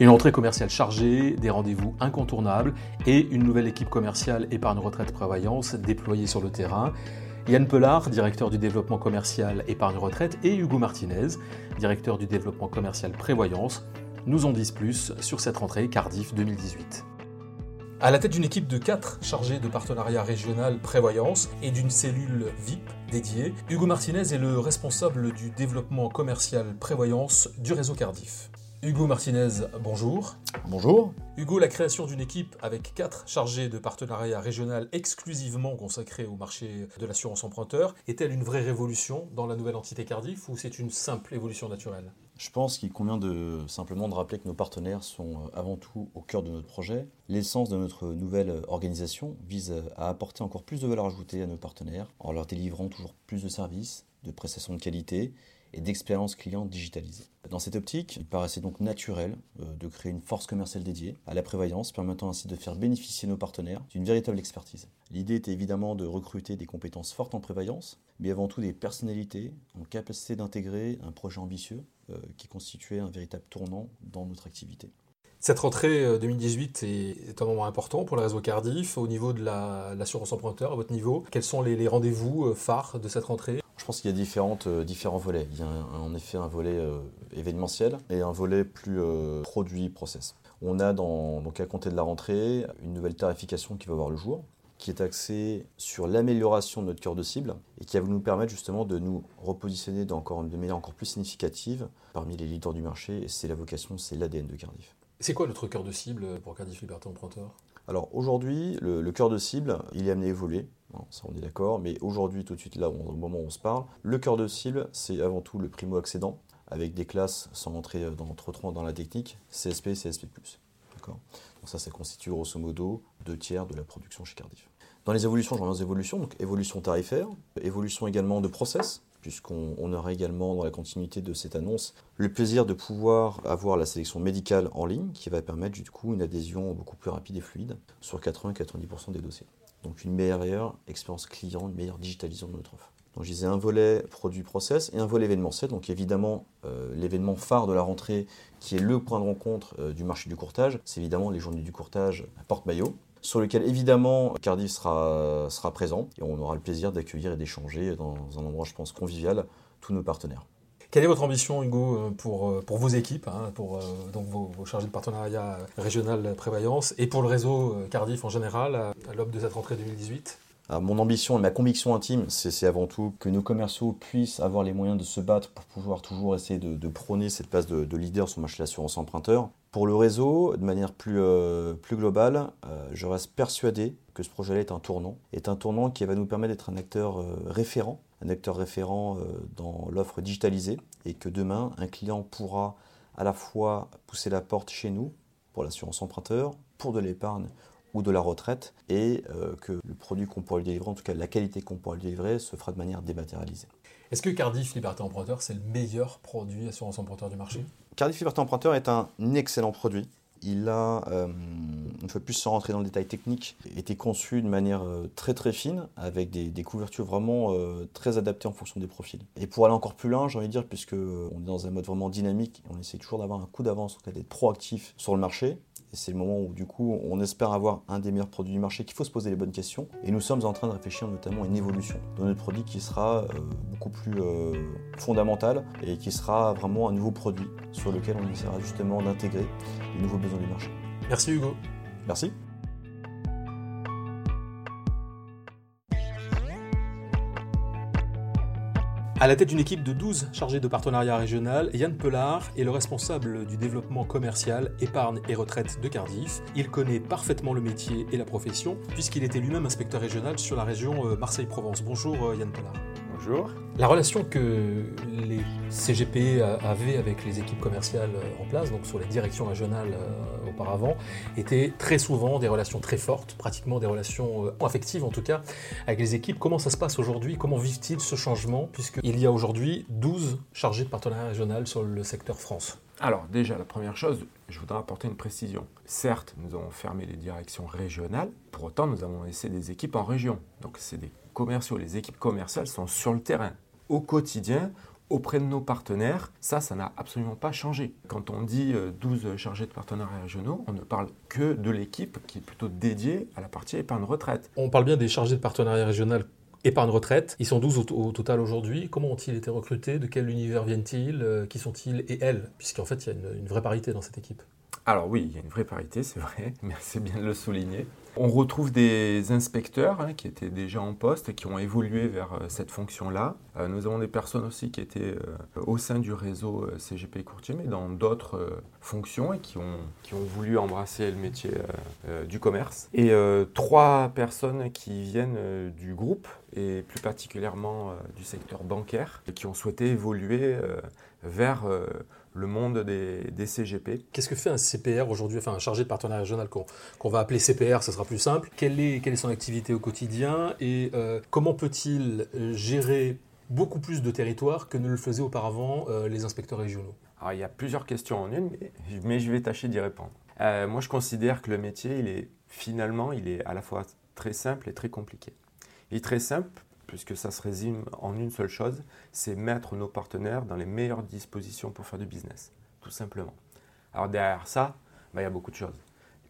Une entrée commerciale chargée, des rendez-vous incontournables et une nouvelle équipe commerciale épargne retraite prévoyance déployée sur le terrain. Yann Pelard, directeur du développement commercial épargne retraite, et Hugo Martinez, directeur du développement commercial prévoyance, nous en disent plus sur cette rentrée Cardiff 2018. À la tête d'une équipe de 4 chargés de partenariat régional prévoyance et d'une cellule VIP dédiée, Hugo Martinez est le responsable du développement commercial prévoyance du réseau Cardiff. Hugo Martinez, bonjour. Bonjour. Hugo, la création d'une équipe avec quatre chargés de partenariat régional exclusivement consacrés au marché de l'assurance emprunteur est-elle une vraie révolution dans la nouvelle entité Cardiff ou c'est une simple évolution naturelle? Je pense qu'il convient de simplement de rappeler que nos partenaires sont euh, avant tout au cœur de notre projet. L'essence de notre nouvelle organisation vise à apporter encore plus de valeur ajoutée à nos partenaires en leur délivrant toujours plus de services, de prestations de qualité et d'expérience client digitalisée. Dans cette optique, il paraissait donc naturel euh, de créer une force commerciale dédiée à la prévoyance, permettant ainsi de faire bénéficier nos partenaires d'une véritable expertise. L'idée était évidemment de recruter des compétences fortes en prévoyance, mais avant tout des personnalités en capacité d'intégrer un projet ambitieux euh, qui constituait un véritable tournant dans notre activité. Cette rentrée 2018 euh, est un moment important pour le réseau Cardiff. Au niveau de l'assurance emprunteur, à votre niveau, quels sont les rendez-vous phares de cette rentrée? Pense qu'il y a différentes, euh, différents volets. Il y a en effet un volet euh, événementiel et un volet plus euh, produit-process. On a, dans, donc à compter de la rentrée, une nouvelle tarification qui va voir le jour, qui est axée sur l'amélioration de notre cœur de cible et qui va nous permettre justement de nous repositionner de manière encore plus significative parmi les leaders du marché. Et c'est la vocation, c'est l'ADN de Cardiff. C'est quoi notre cœur de cible pour Cardiff Liberté Emprunteur? Alors aujourd'hui, le, cœur de cible, il est amené à évoluer. Ça on est d'accord, mais aujourd'hui, tout de suite, là, au moment où on se parle, le cœur de cible, c'est avant tout le primo-accédant, avec des classes, sans rentrer euh, dans, trop trop dans la technique, CSP, CSP+. D'accord? Donc ça, ça constitue grosso modo deux tiers de la production chez Cardiff. Dans les évolutions, j'en ai évolutions, donc évolution tarifaire, évolution également de process, puisqu'on aura également dans la continuité de cette annonce le plaisir de pouvoir avoir la sélection médicale en ligne qui va permettre du coup une adhésion beaucoup plus rapide et fluide sur 80-90% des dossiers. Donc une meilleure expérience client, une meilleure digitalisation de notre offre. Donc je disais un volet produit process et un volet événementiel. Donc évidemment, euh, l'événement phare de la rentrée, qui est le point de rencontre euh, du marché du courtage, c'est évidemment les journées du courtage à Porte-Maillot, sur lequel évidemment Cardiff sera, sera présent et on aura le plaisir d'accueillir et d'échanger dans un endroit, je pense, convivial, tous nos partenaires. Quelle est votre ambition, Hugo, euh, pour, euh, pour vos équipes, hein, pour euh, donc vos, chargés de partenariat régional prévoyance et pour le réseau Cardiff en général à, l'aube de cette rentrée 2018 mon ambition et ma conviction intime, c'est avant tout que nos commerciaux puissent avoir les moyens de se battre pour pouvoir toujours essayer de, prôner cette place de, leader sur le marché de l'assurance emprunteur. Pour le réseau, de manière plus, plus globale, je reste persuadé que ce projet-là est un tournant, est un tournant qui va nous permettre d'être un acteur référent un acteur référent euh, dans l'offre digitalisée et que demain, un client pourra à la fois pousser la porte chez nous pour l'assurance emprunteur, pour de l'épargne ou de la retraite, et euh, que le produit qu'on pourra lui délivrer, en tout cas la qualité qu'on pourra lui délivrer, se fera de manière dématérialisée. Est-ce que Cardiff Liberté Emprunteur, c'est le meilleur produit assurance emprunteur du marché? Cardiff Liberté Emprunteur est un excellent produit. Il a, euh, une fois de plus sans rentrer dans le détail technique, été conçu de manière euh, très très fine, avec des, couvertures vraiment euh, très adaptées en fonction des profils. Et pour aller encore plus loin, j'ai envie de dire, puisque on est dans un mode vraiment dynamique, on essaie toujours d'avoir un coup d'avance, d'être proactif sur le marché, et c'est le moment où, du coup, on espère avoir un des meilleurs produits du marché, qu'il faut se poser les bonnes questions. Et nous sommes en train de réfléchir notamment à une évolution de notre produit qui sera euh, beaucoup plus euh, fondamentale et qui sera vraiment un nouveau produit sur lequel on essaiera justement d'intégrer les nouveaux besoins du marché. Merci Hugo. Merci. À la tête d'une équipe de 12 chargés de partenariat régional, Yann Pelard est le responsable du développement commercial, épargne et retraite de Cardiff. Il connaît parfaitement le métier et la profession, puisqu'il était lui-même inspecteur régional sur la région euh, Marseille-Provence. Bonjour euh, Yann Pelard. Bonjour. La relation que les CGP avaient avec les équipes commerciales euh, en place, donc sur les directions régionales auparavant, étaient très souvent des relations très fortes, pratiquement des relations affectives en tout cas, avec les équipes. Comment ça se passe aujourd'hui? Comment vivent-ils ce changement Puisqu'il y a aujourd'hui 12 chargés de partenariat régional sur le secteur France? Alors déjà, la première chose, je voudrais apporter une précision. Certes, nous avons fermé les directions régionales, pour autant nous avons laissé des équipes en région. Donc c'est des les équipes commerciales sont sur le terrain. Au quotidien, auprès de nos partenaires, ça, ça n'a absolument pas changé. Quand on dit 12 euh, chargés de partenariats régionaux, on ne parle que de l'équipe qui est plutôt dédiée à la partie épargne retraite. On parle bien des chargés de partenariat régional épargne retraite. Ils sont 12 au, total aujourd'hui. Comment ont-ils été recrutés? De quel univers viennent-ils? Euh, Qui sont-ils et elles? Puisqu'en fait, il y a une vraie parité dans cette équipe. Alors oui, il y a une vraie parité, c'est vrai, mais c'est bien de le souligner. On retrouve des inspecteurs hein, qui étaient déjà en poste et qui ont évolué vers euh, cette fonction-là. Euh, nous avons des personnes aussi qui étaient euh, au sein du réseau CGP Courtier, mais dans d'autres fonctions et qui ont, qui ont voulu embrasser le métier du commerce. Et trois personnes qui viennent du groupe et plus particulièrement du secteur bancaire et qui ont souhaité évoluer vers le monde des, CGP. Qu'est-ce que fait un CPR aujourd'hui, enfin un chargé de partenariat régional qu'on va appeler CPR, ce sera plus simple. Quelle est, quelle est son activité au quotidien et euh, comment peut-il euh, gérer beaucoup plus de territoires que ne le faisaient auparavant euh, les inspecteurs régionaux? Alors il y a plusieurs questions en une, mais, je vais tâcher d'y répondre. moi je considère que le métier, il est finalement, il est à la fois très simple et très compliqué. Il est très simple puisque ça se résume en une seule chose, c'est mettre nos partenaires dans les meilleures dispositions pour faire du business, tout simplement. Alors derrière ça, bah, il y a beaucoup de choses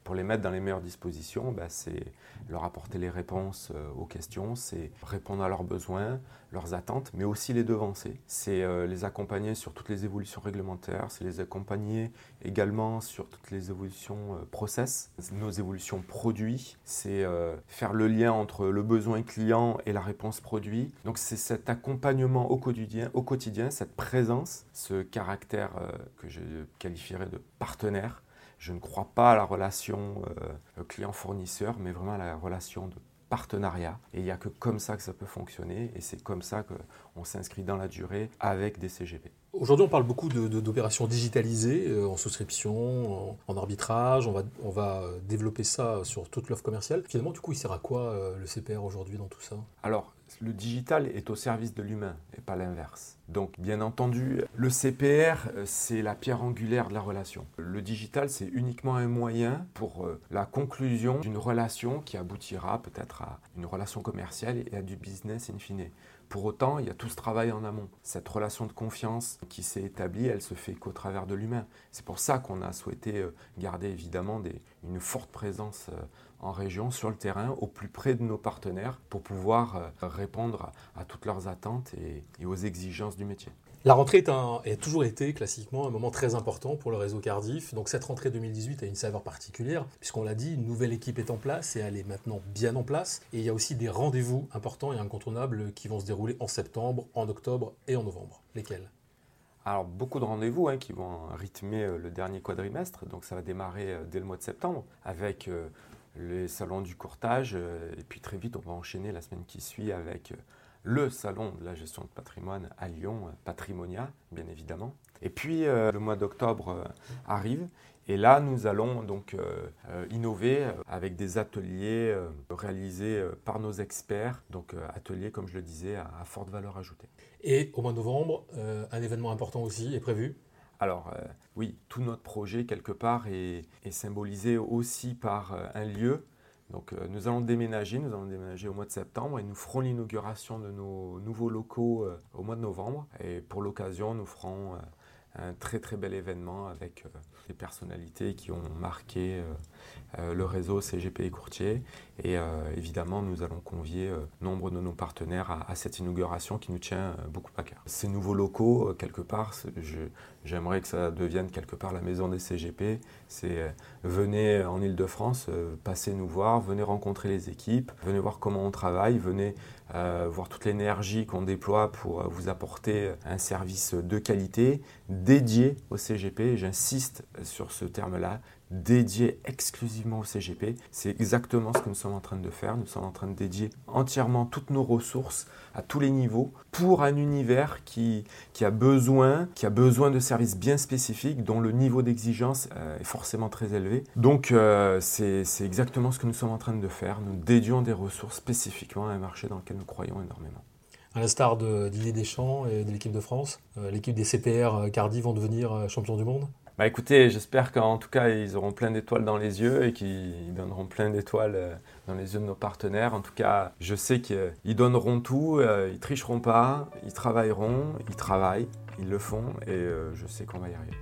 pour les mettre dans les meilleures dispositions, bah, c'est leur apporter les réponses euh, aux questions, c'est répondre à leurs besoins, leurs attentes, mais aussi les devancer. C'est euh, les accompagner sur toutes les évolutions réglementaires, c'est les accompagner également sur toutes les évolutions euh, process, nos évolutions produits, c'est faire le lien entre le besoin client et la réponse produit. Donc c'est cet accompagnement au quotidien, au quotidien, cette présence, ce caractère que je qualifierais de partenaire je ne crois pas à la relation euh, client-fournisseur, mais vraiment à la relation de partenariat. Et il n'y a que comme ça que ça peut fonctionner, et c'est comme ça qu'on s'inscrit dans la durée avec des CGP. Aujourd'hui, on parle beaucoup d'opérations digitalisées euh, en souscription, en, arbitrage. On va, on va euh, développer ça sur toute l'offre commerciale. Finalement, du coup, il sert à quoi le CPR aujourd'hui dans tout ça? Alors, le digital est au service de l'humain et pas l'inverse. Donc bien entendu, le CPR, euh, c'est la pierre angulaire de la relation. Le digital, c'est uniquement un moyen pour euh, la conclusion d'une relation qui aboutira peut-être à une relation commerciale et à du business in fine. Pour autant, il y a tout ce travail en amont. Cette relation de confiance qui s'est établie, elle se fait qu'au travers de l'humain. C'est pour ça qu'on a souhaité euh, garder évidemment une forte présence euh, en région, sur le terrain, au plus près de nos partenaires, pour pouvoir euh, répondre à, toutes leurs attentes et aux exigences du métier. La rentrée a toujours été classiquement un moment très important pour le réseau Cardiff. Donc cette rentrée 2018 a une saveur particulière, puisqu'on l'a dit, une nouvelle équipe est en place et elle est maintenant bien en place. Et il y a aussi des rendez-vous importants et incontournables qui vont se dérouler en septembre, en octobre et en novembre. Lesquels? Alors beaucoup de rendez-vous hein, qui vont rythmer euh, le dernier quadrimestre, donc ça va démarrer euh, dès le mois de septembre avec euh, les salons du courtage et puis très vite on va enchaîner la semaine qui suit avec le salon de la gestion de patrimoine à Lyon, Patrimonia, bien évidemment. Et puis le mois d'octobre arrive et là, nous allons donc innover avec des ateliers réalisés par nos experts, donc ateliers, comme je le disais, à, forte valeur ajoutée. Et au mois de novembre, un événement important aussi est prévu alors oui, tout notre projet quelque part est symbolisé aussi par un lieu donc euh, nous allons déménager, nous allons déménager au mois de septembre et nous ferons l'inauguration de nos nouveaux locaux euh, au mois de novembre. Et pour l'occasion, nous ferons euh, un très très bel événement avec des personnalités qui ont marqué le réseau CGP et Courtier. Et évidemment, nous allons convier nombre de nos partenaires à, cette inauguration qui nous tient beaucoup à cœur. Ces nouveaux locaux, quelque part, j'aimerais que ça devienne quelque part la maison des CGP. C'est venez en Ile-de-France, passez nous voir, venez rencontrer les équipes, venez voir comment on travaille, venez euh, voir toute l'énergie qu'on déploie pour euh, vous apporter un service de qualité dédié au CGP. J'insiste sur ce terme-là, dédié exclusivement au CGP. C'est exactement ce que nous sommes en train de faire. Nous sommes en train de dédier entièrement toutes nos ressources à tous les niveaux pour un univers qui, qui a besoin, qui a besoin de services bien spécifiques dont le niveau d'exigence euh, est forcément très élevé. Donc euh, c'est exactement ce que nous sommes en train de faire. Nous dédions des ressources spécifiquement à un marché dans lequel nous croyons énormément. À l'instar de Didier Deschamps et de l'équipe de France, euh, l'équipe des CPR Cardi vont devenir champions du monde? Bah écoutez, j'espère qu'en tout cas, ils auront plein d'étoiles dans les yeux et qu'ils donneront plein d'étoiles euh, dans les yeux de nos partenaires. En tout cas, je sais qu'ils donneront tout, euh, ils tricheront pas, ils travailleront, ils travaillent, ils le font et euh, je sais qu'on va y arriver.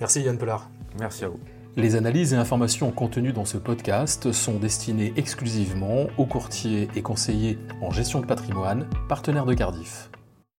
Merci Yann Pelard. Merci à vous. Les analyses et informations contenues dans ce podcast sont destinées exclusivement aux courtiers et conseillers en gestion de patrimoine, partenaires de Cardiff.